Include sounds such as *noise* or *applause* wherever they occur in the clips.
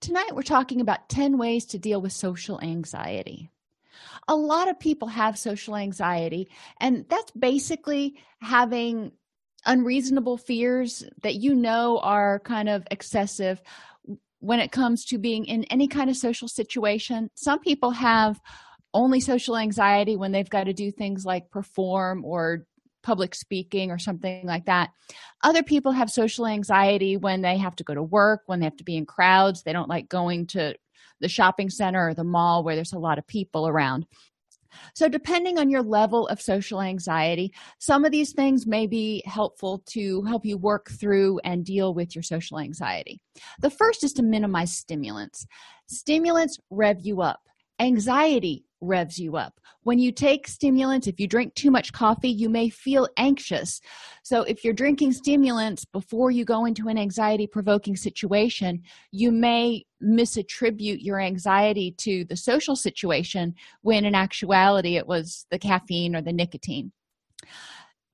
Tonight, we're talking about 10 ways to deal with social anxiety. A lot of people have social anxiety, and that's basically having unreasonable fears that you know are kind of excessive when it comes to being in any kind of social situation. Some people have only social anxiety when they've got to do things like perform or public speaking or something like that. Other people have social anxiety when they have to go to work, when they have to be in crowds. They don't like going to the shopping center or the mall where there's a lot of people around. So, depending on your level of social anxiety, some of these things may be helpful to help you work through and deal with your social anxiety. The first is to minimize stimulants. Stimulants rev you up, anxiety revs you up. When you take stimulants, if you drink too much coffee, you may feel anxious. So, if you're drinking stimulants before you go into an anxiety provoking situation, you may misattribute your anxiety to the social situation when in actuality it was the caffeine or the nicotine.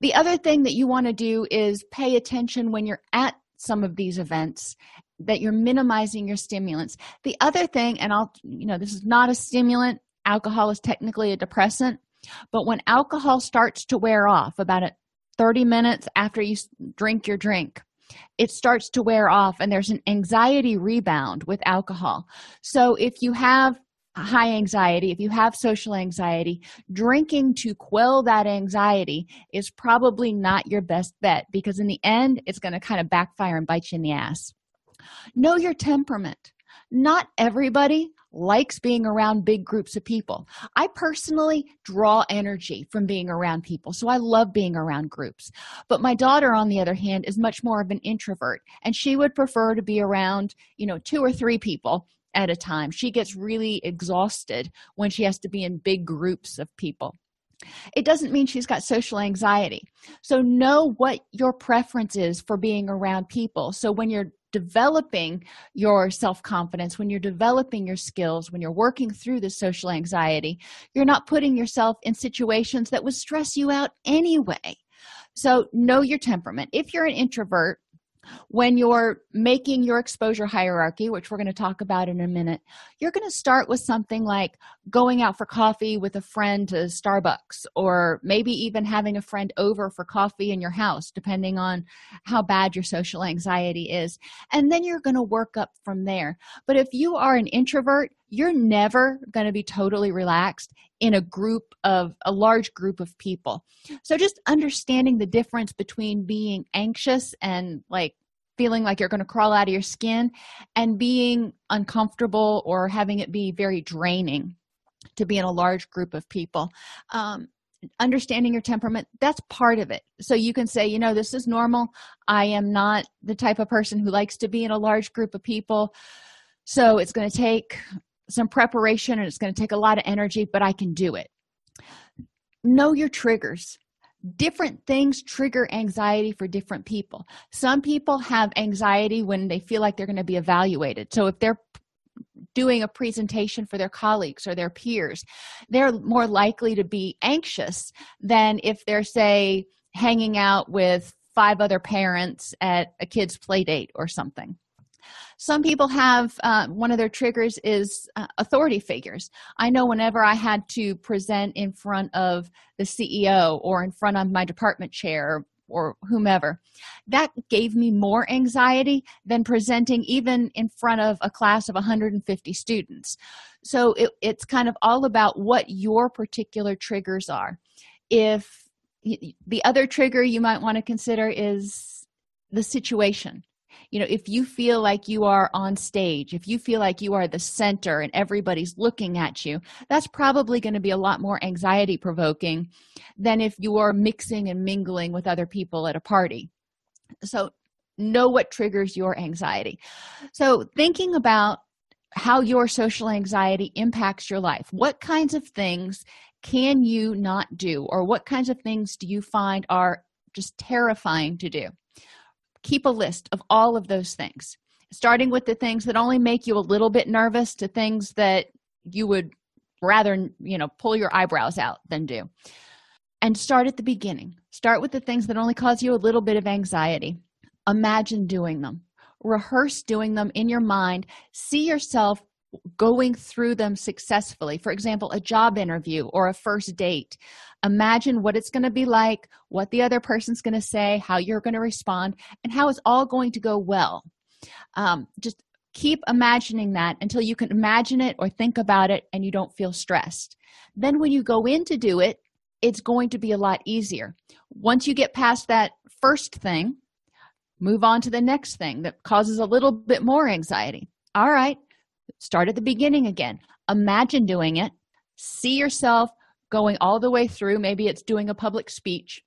The other thing that you want to do is pay attention when you're at some of these events that you're minimizing your stimulants. The other thing, and I'll, you know, this is not a stimulant, alcohol is technically a depressant but when alcohol starts to wear off about 30 minutes after you drink your drink it starts to wear off and there's an anxiety rebound with alcohol. So if you have high anxiety if you have social anxiety drinking to quell that anxiety is probably not your best bet because in the end it's going to kind of backfire and bite you in the ass. Know your temperament. Not everybody likes being around big groups of people. I personally draw energy from being around people, so I love being around groups. But my daughter, on the other hand, is much more of an introvert, and she would prefer to be around, you know, two or three people at a time. She gets really exhausted when she has to be in big groups of people. It doesn't mean she's got social anxiety. So, know what your preference is for being around people. So, when you're developing your self confidence, when you're developing your skills, when you're working through the social anxiety, you're not putting yourself in situations that would stress you out anyway. So, know your temperament. If you're an introvert, when you're making your exposure hierarchy, which we're going to talk about in a minute, you're going to start with something like going out for coffee with a friend to Starbucks, or maybe even having a friend over for coffee in your house, depending on how bad your social anxiety is. And then you're going to work up from there. But if you are an introvert, you're never going to be totally relaxed in a group of a large group of people. So just understanding the difference between being anxious and like feeling like you're going to crawl out of your skin and being uncomfortable or having it be very draining to be in a large group of people. Um, understanding your temperament that's part of it so you can say you know this is normal i am not the type of person who likes to be in a large group of people so it's going to take some preparation and it's going to take a lot of energy, but I can do it. Know your triggers. Different things trigger anxiety for different people. Some people have anxiety when they feel like they're going to be evaluated. So if they're doing a presentation for their colleagues or their peers, they're more likely to be anxious than if they're, say, hanging out with five other parents at a kid's play date or something some people have uh, one of their triggers is uh, authority figures. I know whenever i had to present in front of the ceo or in front of my department chair or whomever that gave me more anxiety than presenting even in front of a class of 150 students. So it, it's kind of all about what your particular triggers are. If the other trigger you might want to consider is the situation you know if you feel like you are on stage if you feel like you are the center and everybody's looking at you that's probably going to be a lot more anxiety provoking than if you are mixing and mingling with other people at a party so know what triggers your anxiety so thinking about how your social anxiety impacts your life. What kinds of things can you not do, or what kinds of things do you find are just terrifying to do? Keep a list of all of those things, starting with the things that only make you a little bit nervous to things that you would rather, you know, pull your eyebrows out than do. And start at the beginning. Start with the things that only cause you a little bit of anxiety. Imagine doing them rehearse doing them in your mind see yourself going through them successfully. For example a job interview or a first date. Imagine what it's going to be like what the other person's going to say how you're going to respond and how it's all going to go well. Um, just keep imagining that until you can imagine it or think about it and you don't feel stressed. Then when you go in to do it it's going to be a lot easier. Once you get past that first thing move on to the next thing that causes a little bit more anxiety. All right start at the beginning again imagine doing it see yourself going all the way through maybe it's doing a public speech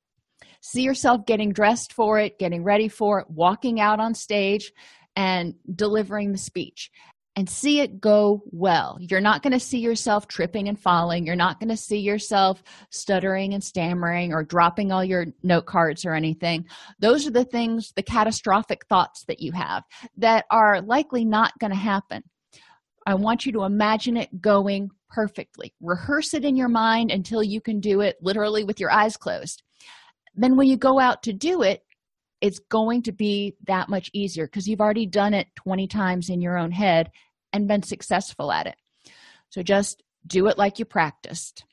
see yourself getting dressed for it getting ready for it walking out on stage and delivering the speech and see it go well. You're not going to see yourself tripping and falling. You're not going to see yourself stuttering and stammering or dropping all your note cards or anything. Those are the things, the catastrophic thoughts that you have that are likely not going to happen. I want you to imagine it going perfectly. Rehearse it in your mind until you can do it literally with your eyes closed. Then, when you go out to do it, it's going to be that much easier because you've already done it 20 times in your own head and been successful at it. So just do it like you practiced.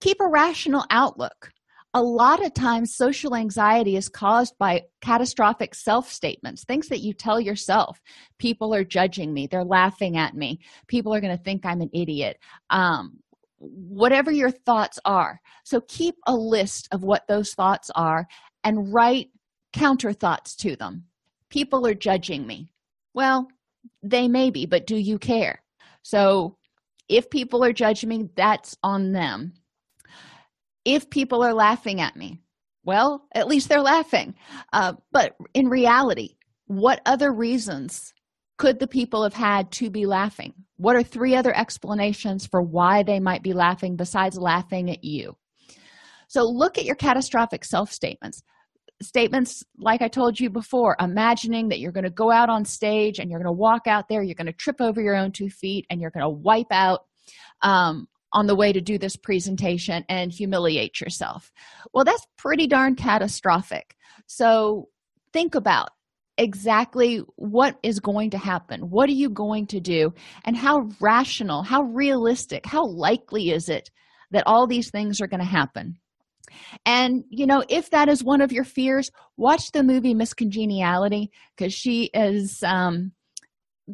Keep a rational outlook. A lot of times, social anxiety is caused by catastrophic self statements, things that you tell yourself. People are judging me, they're laughing at me, people are going to think I'm an idiot. Um, whatever your thoughts are. So keep a list of what those thoughts are and write counter thoughts to them. People are judging me. Well, they may be, but do you care? So if people are judging me, that's on them. If people are laughing at me, well, at least they're laughing. Uh, but in reality, what other reasons could the people have had to be laughing? What are three other explanations for why they might be laughing besides laughing at you? So look at your catastrophic self statements statements like i told you before imagining that you're going to go out on stage and you're going to walk out there you're going to trip over your own two feet and you're going to wipe out um, on the way to do this presentation and humiliate yourself. Well that's pretty darn catastrophic. So think about exactly what is going to happen. What are you going to do? And how rational how realistic how likely is it that all these things are going to happen? And you know if that is one of your fears watch the movie miss congeniality because she is um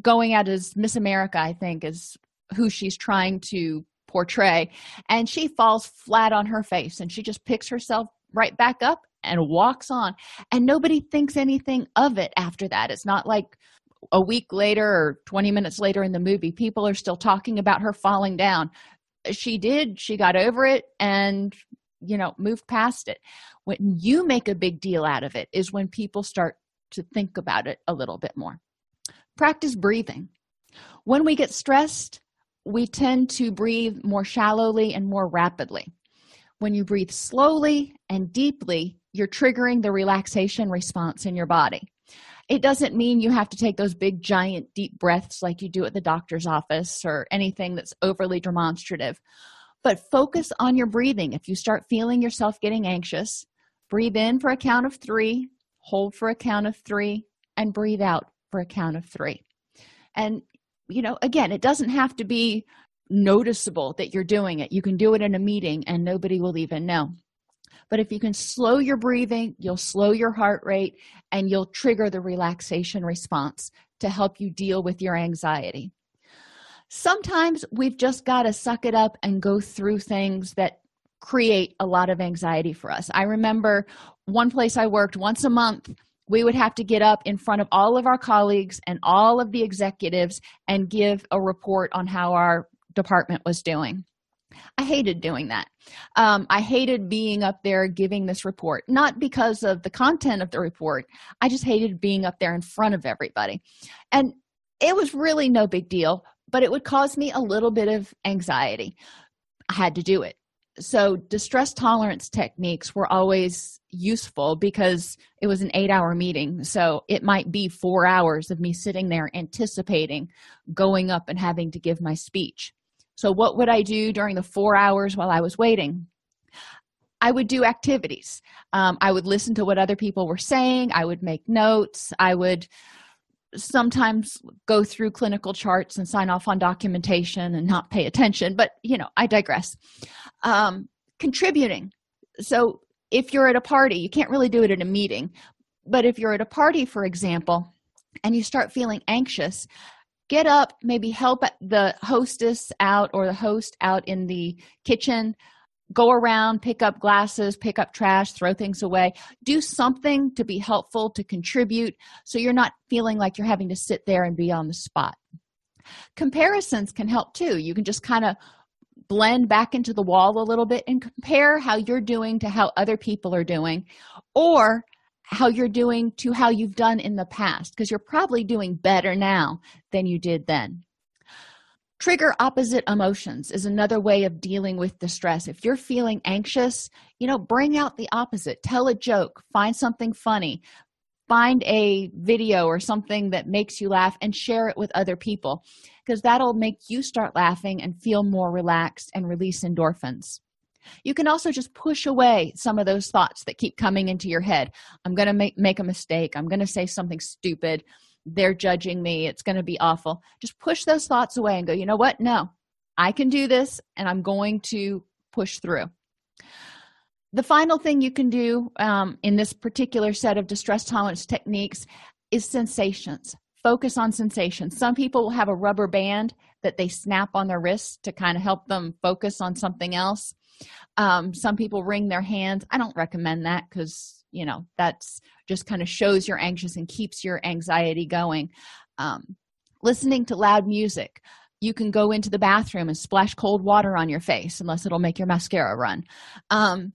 going out as miss america i think is who she's trying to portray and she falls flat on her face and she just picks herself right back up and walks on. And nobody thinks anything of it after that. It's not like a week later or 20 minutes later in the movie people are still talking about her falling down. She did. She got over it and you know moved past it. When you make a big deal out of it is when people start to think about it a little bit more. Practice breathing. When we get stressed we tend to breathe more shallowly and more rapidly. When you breathe slowly and deeply you're triggering the relaxation response in your body. It doesn't mean you have to take those big giant deep breaths like you do at the doctor's office or anything that's overly demonstrative but focus on your breathing. If you start feeling yourself getting anxious breathe in for a count of three hold for a count of three and breathe out for a count of three. And you know again it doesn't have to be noticeable that you're doing it. You can do it in a meeting and nobody will even know. But if you can slow your breathing you'll slow your heart rate and you'll trigger the relaxation response to help you deal with your anxiety. Sometimes we've just got to suck it up and go through things that create a lot of anxiety for us. I remember one place i worked once a month we would have to get up in front of all of our colleagues and all of the executives and give a report on how our department was doing. I hated doing that. Um, i hated being up there giving this report not because of the content of the report. I just hated being up there in front of everybody. And it was really no big deal but it would cause me a little bit of anxiety. I had to do it. So distress tolerance techniques were always useful because it was an eight hour meeting. So it might be four hours of me sitting there anticipating going up and having to give my speech. So what would i do during the four hours while i was waiting? I would do activities. Um, i would listen to what other people were saying. I would make notes. I would sometimes go through clinical charts and sign off on documentation and not pay attention but you know i digress. Um, contributing. So if you're at a party you can't really do it at a meeting but if you're at a party for example and you start feeling anxious get up maybe help the hostess out or the host out in the kitchen. Go around pick up glasses pick up trash throw things away. Do something to be helpful to contribute so you're not feeling like you're having to sit there and be on the spot. Comparisons can help too. You can just kind of blend back into the wall a little bit and compare how you're doing to how other people are doing or how you're doing to how you've done in the past because you're probably doing better now than you did then. Trigger opposite emotions is another way of dealing with the stress. if you're feeling anxious you know bring out the opposite. Tell a joke. Find something funny find a video or something that makes you laugh and share it with other people because that'll make you start laughing and feel more relaxed and release endorphins. You can also just push away some of those thoughts that keep coming into your head. I'm going to make, make a mistake. I'm going to say something stupid. They're judging me. It's going to be awful. Just push those thoughts away and go you know what? No. I can do this and i'm going to push through the final thing you can do um, in this particular set of distress tolerance techniques is sensations. Focus on sensations. Some people will have a rubber band that they snap on their wrist to kind of help them focus on something else. Um, some people wring their hands. I don't recommend that because you know that's just kind of shows you're anxious and keeps your anxiety going. Um, listening to loud music. You can go into the bathroom and splash cold water on your face unless it'll make your mascara run. Um,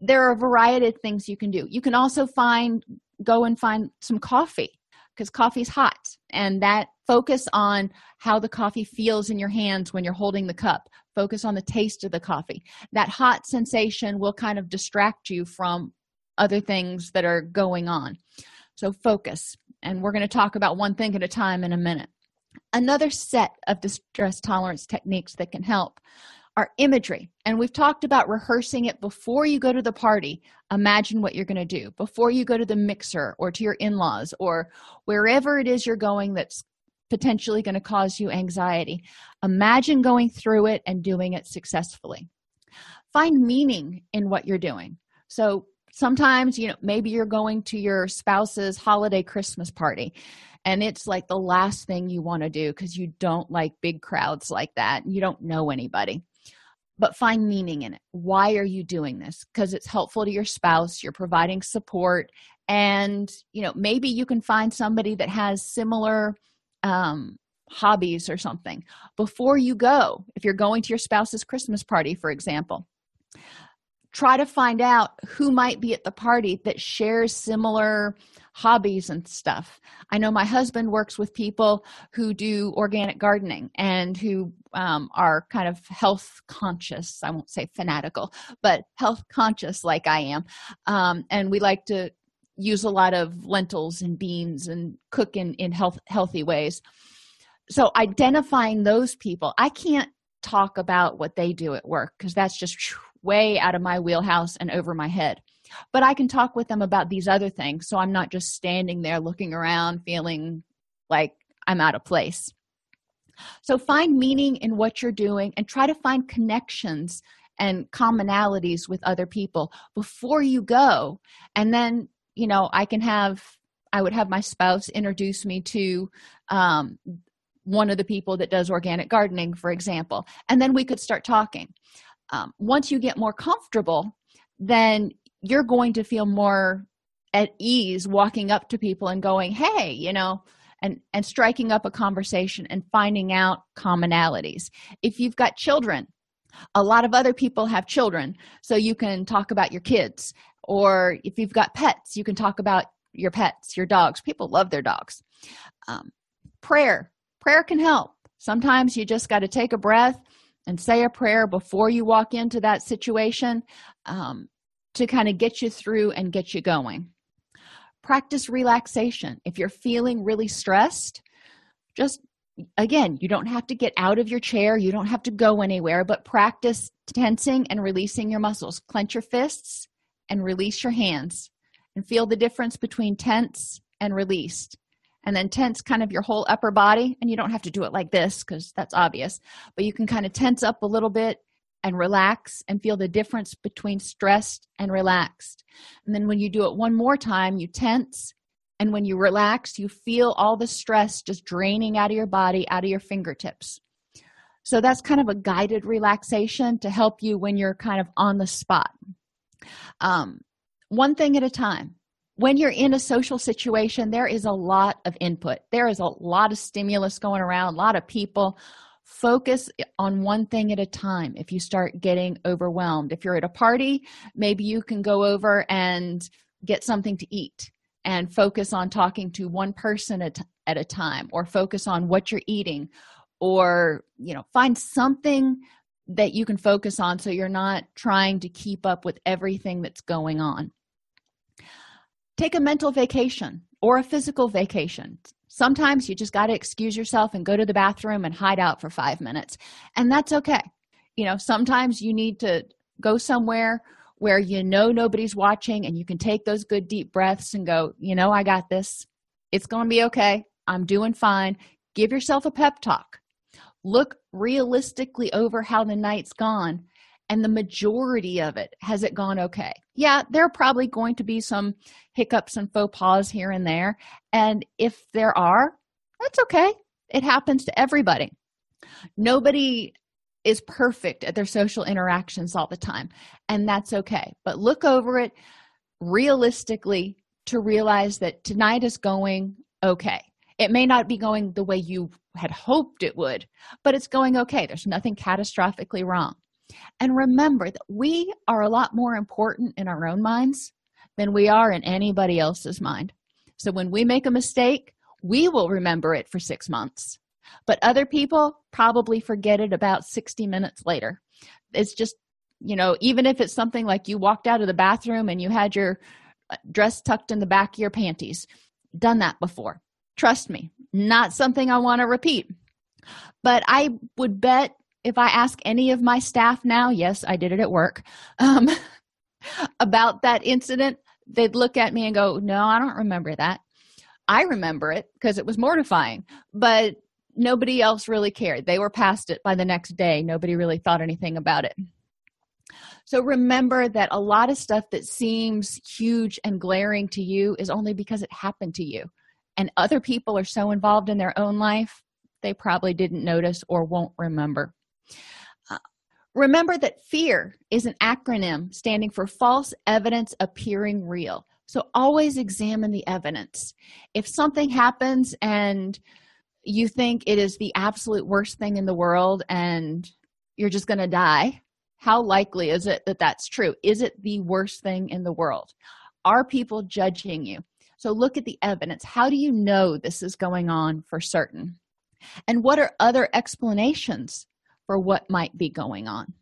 there are a variety of things you can do. You can also find go and find some coffee because coffee's hot and that focus on how the coffee feels in your hands when you're holding the cup. Focus on the taste of the coffee. That hot sensation will kind of distract you from other things that are going on. So focus and we're going to talk about one thing at a time in a minute. Another set of distress tolerance techniques that can help are imagery. And we've talked about rehearsing it before you go to the party. Imagine what you're going to do. Before you go to the mixer or to your in-laws or wherever it is you're going that's potentially going to cause you anxiety imagine going through it and doing it successfully. Find meaning in what you're doing. So sometimes you know maybe you're going to your spouse's holiday christmas party and it's like the last thing you want to do because you don't like big crowds like that. You don't know anybody but find meaning in it. Why are you doing this? Because it's helpful to your spouse you're providing support and you know maybe you can find somebody that has similar um, hobbies or something. Before you go if you're going to your spouse's christmas party for example try to find out who might be at the party that shares similar hobbies and stuff. I know my husband works with people who do organic gardening and who um, are kind of health conscious. I won't say fanatical but health conscious like i am. Um, and we like to use a lot of lentils and beans and cook in in health healthy ways. So identifying those people i can't talk about what they do at work because that's just way out of my wheelhouse and over my head. But i can talk with them about these other things so i'm not just standing there looking around feeling like i'm out of place. So find meaning in what you're doing and try to find connections and commonalities with other people before you go. And then you know i can have i would have my spouse introduce me to um, one of the people that does organic gardening for example and then we could start talking um, once you get more comfortable then you're going to feel more at ease walking up to people and going hey you know and and striking up a conversation and finding out commonalities. If you've got children a lot of other people have children so you can talk about your kids. Or if you've got pets you can talk about your pets your dogs. People love their dogs. Um, prayer. Prayer can help. Sometimes you just got to take a breath and say a prayer before you walk into that situation um, to kind of get you through and get you going. Practice relaxation. If you're feeling really stressed just again you don't have to get out of your chair you don't have to go anywhere but practice tensing and releasing your muscles. Clench your fists and release your hands and feel the difference between tense and released and then tense kind of your whole upper body and you don't have to do it like this because that's obvious but you can kind of tense up a little bit and relax and feel the difference between stressed and relaxed. And then when you do it one more time you tense and when you relax you feel all the stress just draining out of your body out of your fingertips. So that's kind of a guided relaxation to help you when you're kind of on the spot. Um, one thing at a time when you're in a social situation there is a lot of input. There is a lot of stimulus going around a lot of people. Focus on one thing at a time. If you start getting overwhelmed if you're at a party maybe you can go over and get something to eat and focus on talking to one person at, at a time or focus on what you're eating or you know find something that you can focus on so you're not trying to keep up with everything that's going on take a mental vacation or a physical vacation. Sometimes you just got to excuse yourself and go to the bathroom and hide out for five minutes and that's okay. You know sometimes you need to go somewhere where you know nobody's watching and you can take those good deep breaths and go you know i got this. It's going to be okay. I'm doing fine. Give yourself a pep talk. Look realistically over how the night's gone and the majority of it has it gone okay? Yeah there are probably going to be some hiccups and faux pas here and there and if there are that's okay. It happens to everybody. Nobody is perfect at their social interactions all the time and that's okay. But look over it realistically to realize that tonight is going okay. It may not be going the way you had hoped it would but it's going okay. There's nothing catastrophically wrong and remember that we are a lot more important in our own minds than we are in anybody else's mind. So when we make a mistake we will remember it for six months. But other people probably forget it about 60 minutes later. It's just you know even if it's something like you walked out of the bathroom and you had your uh, dress tucked in the back of your panties done that before. Trust me not something i want to repeat. But i would bet if i ask any of my staff now yes i did it at work um, *laughs* about that incident they'd look at me and go no i don't remember that. I remember it because it was mortifying but nobody else really cared. They were past it by the next day. Nobody really thought anything about it. So remember that a lot of stuff that seems huge and glaring to you is only because it happened to you. And other people are so involved in their own life they probably didn't notice or won't remember uh, remember that fear is an acronym standing for false evidence appearing real. So always examine the evidence. If something happens and you think it is the absolute worst thing in the world and you're just going to die how likely is it that that's true? Is it the worst thing in the world? Are people judging you? So look at the evidence. How do you know this is going on for certain? And what are other explanations for what might be going on.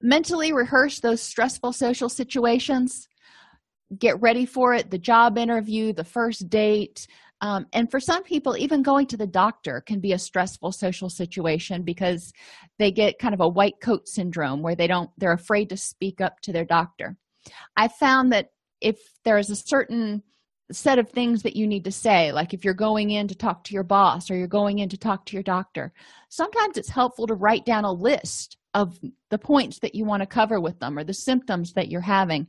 Mentally rehearse those stressful social situations. Get ready for it the job interview the first date. Um, and for some people even going to the doctor can be a stressful social situation because they get kind of a white coat syndrome where they don't they're afraid to speak up to their doctor. I found that if there is a certain set of things that you need to say like if you're going in to talk to your boss or you're going in to talk to your doctor. Sometimes it's helpful to write down a list of the points that you want to cover with them or the symptoms that you're having.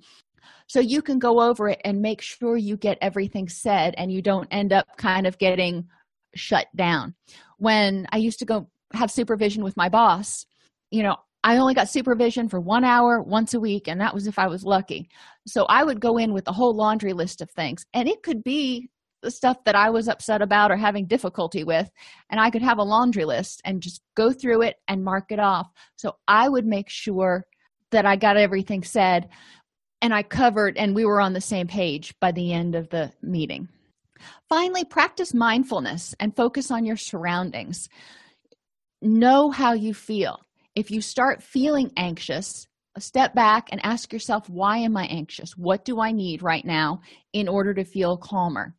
So you can go over it and make sure you get everything said and you don't end up kind of getting shut down. When i used to go have supervision with my boss you know i only got supervision for one hour once a week and that was if i was lucky so i would go in with a whole laundry list of things and it could be the stuff that i was upset about or having difficulty with and i could have a laundry list and just go through it and mark it off so i would make sure that i got everything said and I covered, and we were on the same page by the end of the meeting. Finally, practice mindfulness and focus on your surroundings. know how you feel if you start feeling anxious step back and ask yourself why am i anxious? What do i need right now in order to feel calmer?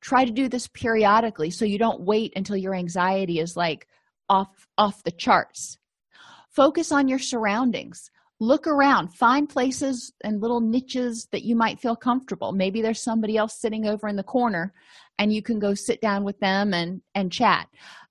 Try to do this periodically so you don't wait until your anxiety is like off off the charts. Focus on your surroundings. Look around. Find places and little niches that you might feel comfortable. Maybe there's somebody else sitting over in the corner and you can go sit down with them and and chat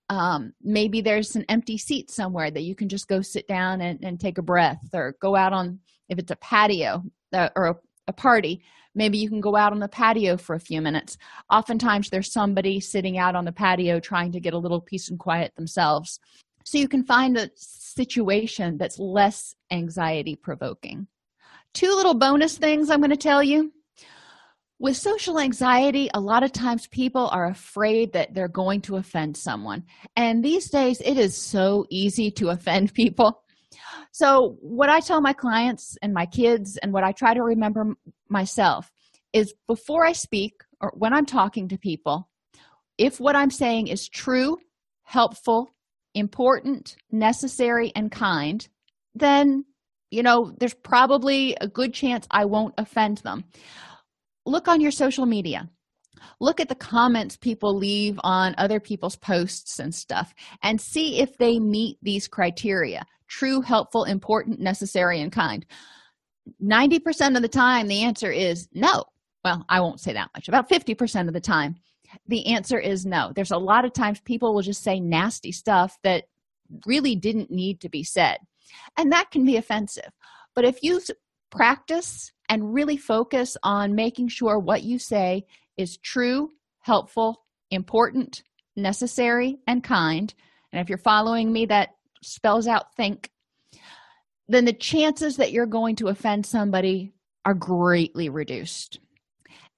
um, maybe there's an empty seat somewhere that you can just go sit down and, and take a breath or go out on if it's a patio uh, or a, a party maybe you can go out on the patio for a few minutes. Oftentimes there's somebody sitting out on the patio trying to get a little peace and quiet themselves. So you can find a situation that's less anxiety provoking two little bonus things i'm going to tell you with social anxiety a lot of times people are afraid that they're going to offend someone. And these days it is so easy to offend *laughs* people. So what i tell my clients and my kids and what i try to remember myself is before i speak or when i'm talking to people if what i'm saying is true helpful important necessary and kind then you know there's probably a good chance i won't offend them look on your social media. Look at the comments people leave on other people's posts and stuff and see if they meet these criteria true helpful important necessary and kind. 90% of the time the answer is no. Well i won't say that much. About 50% of the time the answer is no. There's a lot of times people will just say nasty stuff that really didn't need to be said. And that can be offensive. But if you practice and really focus on making sure what you say is true helpful important necessary and kind. And if you're following me that spells out think. Then the chances that you're going to offend somebody are greatly reduced.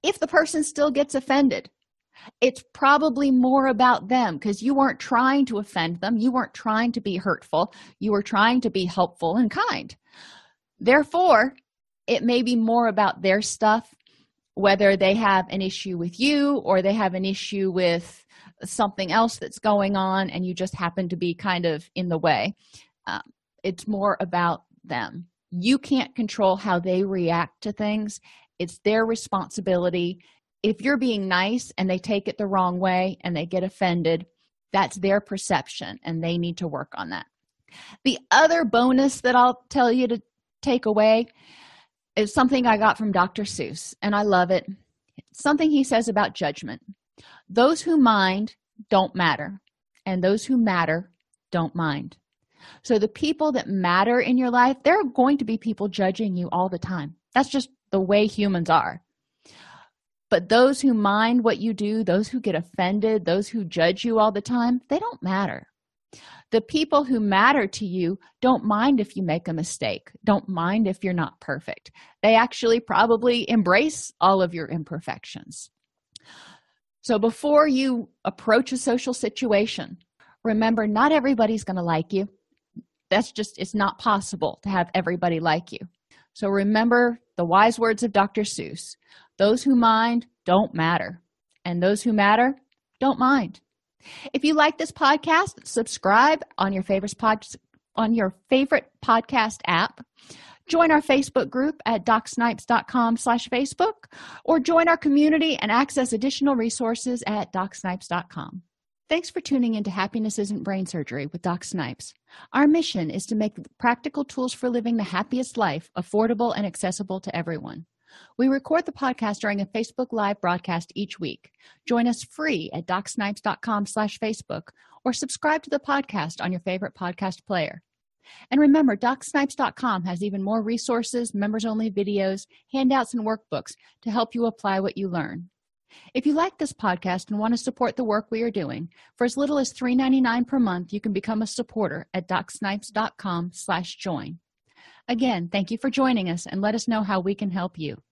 If the person still gets offended it's probably more about them because you weren't trying to offend them you weren't trying to be hurtful you were trying to be helpful and kind. Therefore it may be more about their stuff whether they have an issue with you or they have an issue with something else that's going on and you just happen to be kind of in the way. Um, it's more about them. You can't control how they react to things. It's their responsibility. If you're being nice and they take it the wrong way and they get offended that's their perception and they need to work on that. The other bonus that i'll tell you to take away is something i got from dr seuss and i love it. Something he says about judgment. Those who mind don't matter and those who matter don't mind. So the people that matter in your life there are going to be people judging you all the time. That's just the way humans are. But those who mind what you do those who get offended those who judge you all the time they don't matter the people who matter to you don't mind if you make a mistake don't mind if you're not perfect. They actually probably embrace all of your imperfections. So before you approach a social situation remember not everybody's going to like you. That's just it's not possible to have everybody like you. So remember the wise words of dr seuss those who mind don't matter and those who matter don't mind if you like this podcast subscribe on your favorite pod on your favorite podcast app join our facebook group at docsnipes.com slash facebook or join our community and access additional resources at docsnipes.com Thanks for tuning in to Happiness Isn't Brain Surgery with Doc Snipes. Our mission is to make practical tools for living the happiest life affordable and accessible to everyone. We record the podcast during a Facebook Live broadcast each week. Join us free at docsnipes.com slash Facebook or subscribe to the podcast on your favorite podcast player. And remember, DocSnipes.com has even more resources, members-only videos, handouts, and workbooks to help you apply what you learn. If you like this podcast and want to support the work we are doing, for as little as $3.99 per month, you can become a supporter at docsnipes.com slash join. Again, thank you for joining us and let us know how we can help you.